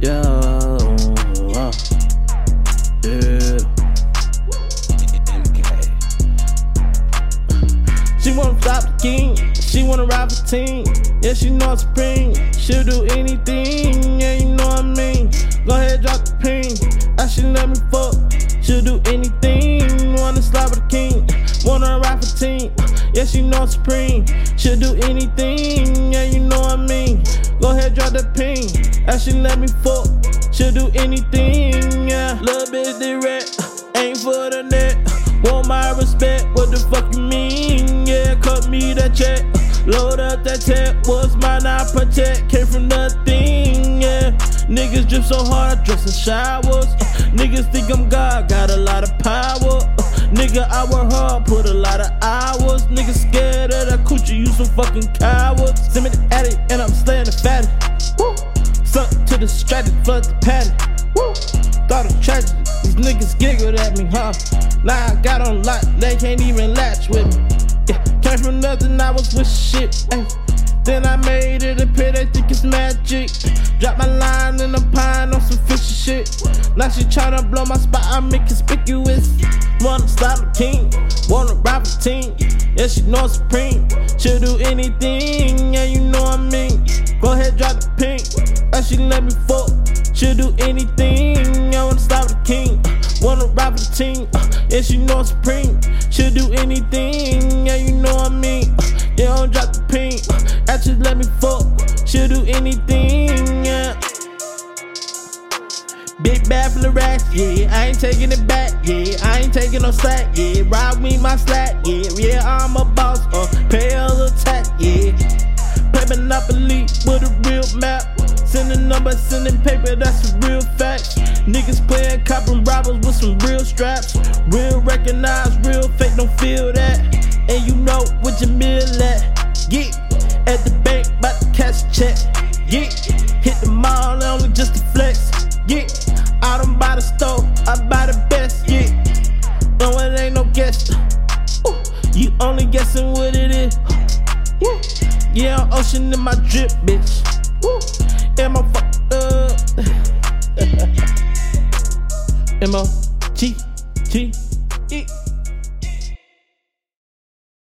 Yeah, uh, yeah. She wanna stop the king, she wanna ride for team. Yeah, she know I'm supreme, she'll do anything. Yeah, you know what I mean. Go ahead, drop the pin. I should let me fuck, she'll do anything. Wanna slap with the king, wanna ride for team. Yeah, she know I'm supreme, she'll do anything. Yeah, you know Should let me fuck, she'll do anything. Yeah, little bit direct, ain't for the net. Want my respect, what the fuck you mean? Yeah, cut me that check. Load up that tech, what's mine I protect. Came from nothing, yeah. Niggas drip so hard, I dress in showers. Niggas think I'm God, got a lot of power. Nigga, I work hard, put a lot of hours. Niggas scared of that coochie, you some fucking cowards. Send me the Sunk to flood the paddock. Woo! Thought of tragedy, these niggas giggled at me, huh? Now I got on lock, they can't even latch with me. Yeah, came from nothing, I was with shit. Ay. Then I made it appear they think it's magic. Drop my line in the pine on some fishy shit. Now she tryna blow my spot, I make conspicuous. Wanna stop the king, wanna rap a team. Yeah, she know I'm supreme. She'll do anything, yeah, you know I mean. Go ahead, drop the pink. She let me fuck. She'll do anything. I wanna stop the king. Wanna rap the team. Uh, yeah, she know I'm supreme. She'll do anything. Yeah, you know I mean. Uh, yeah, don't drop the pink. Uh, actually, let me fuck. She'll do anything. Yeah. Big bad for the racks, yeah. I ain't taking it back, yeah. I ain't taking no slack, yeah. Ride me my slack, yeah. Yeah, I'm a Sending numbers, sending paper, that's a real fact. Niggas playing cop and robbers with some real straps. Real recognize, real fake, don't feel that. And you know what your meal at. Yeah, at the bank, bout to cash a check. Yeah, hit the mall only just to flex. Yeah, I don't buy the store, I buy the best. Yeah, no, it ain't no guess. You only guessing what it is. Yeah, yeah, I'm ocean in my drip, bitch. Woo. Am I fucked up? M O G G E.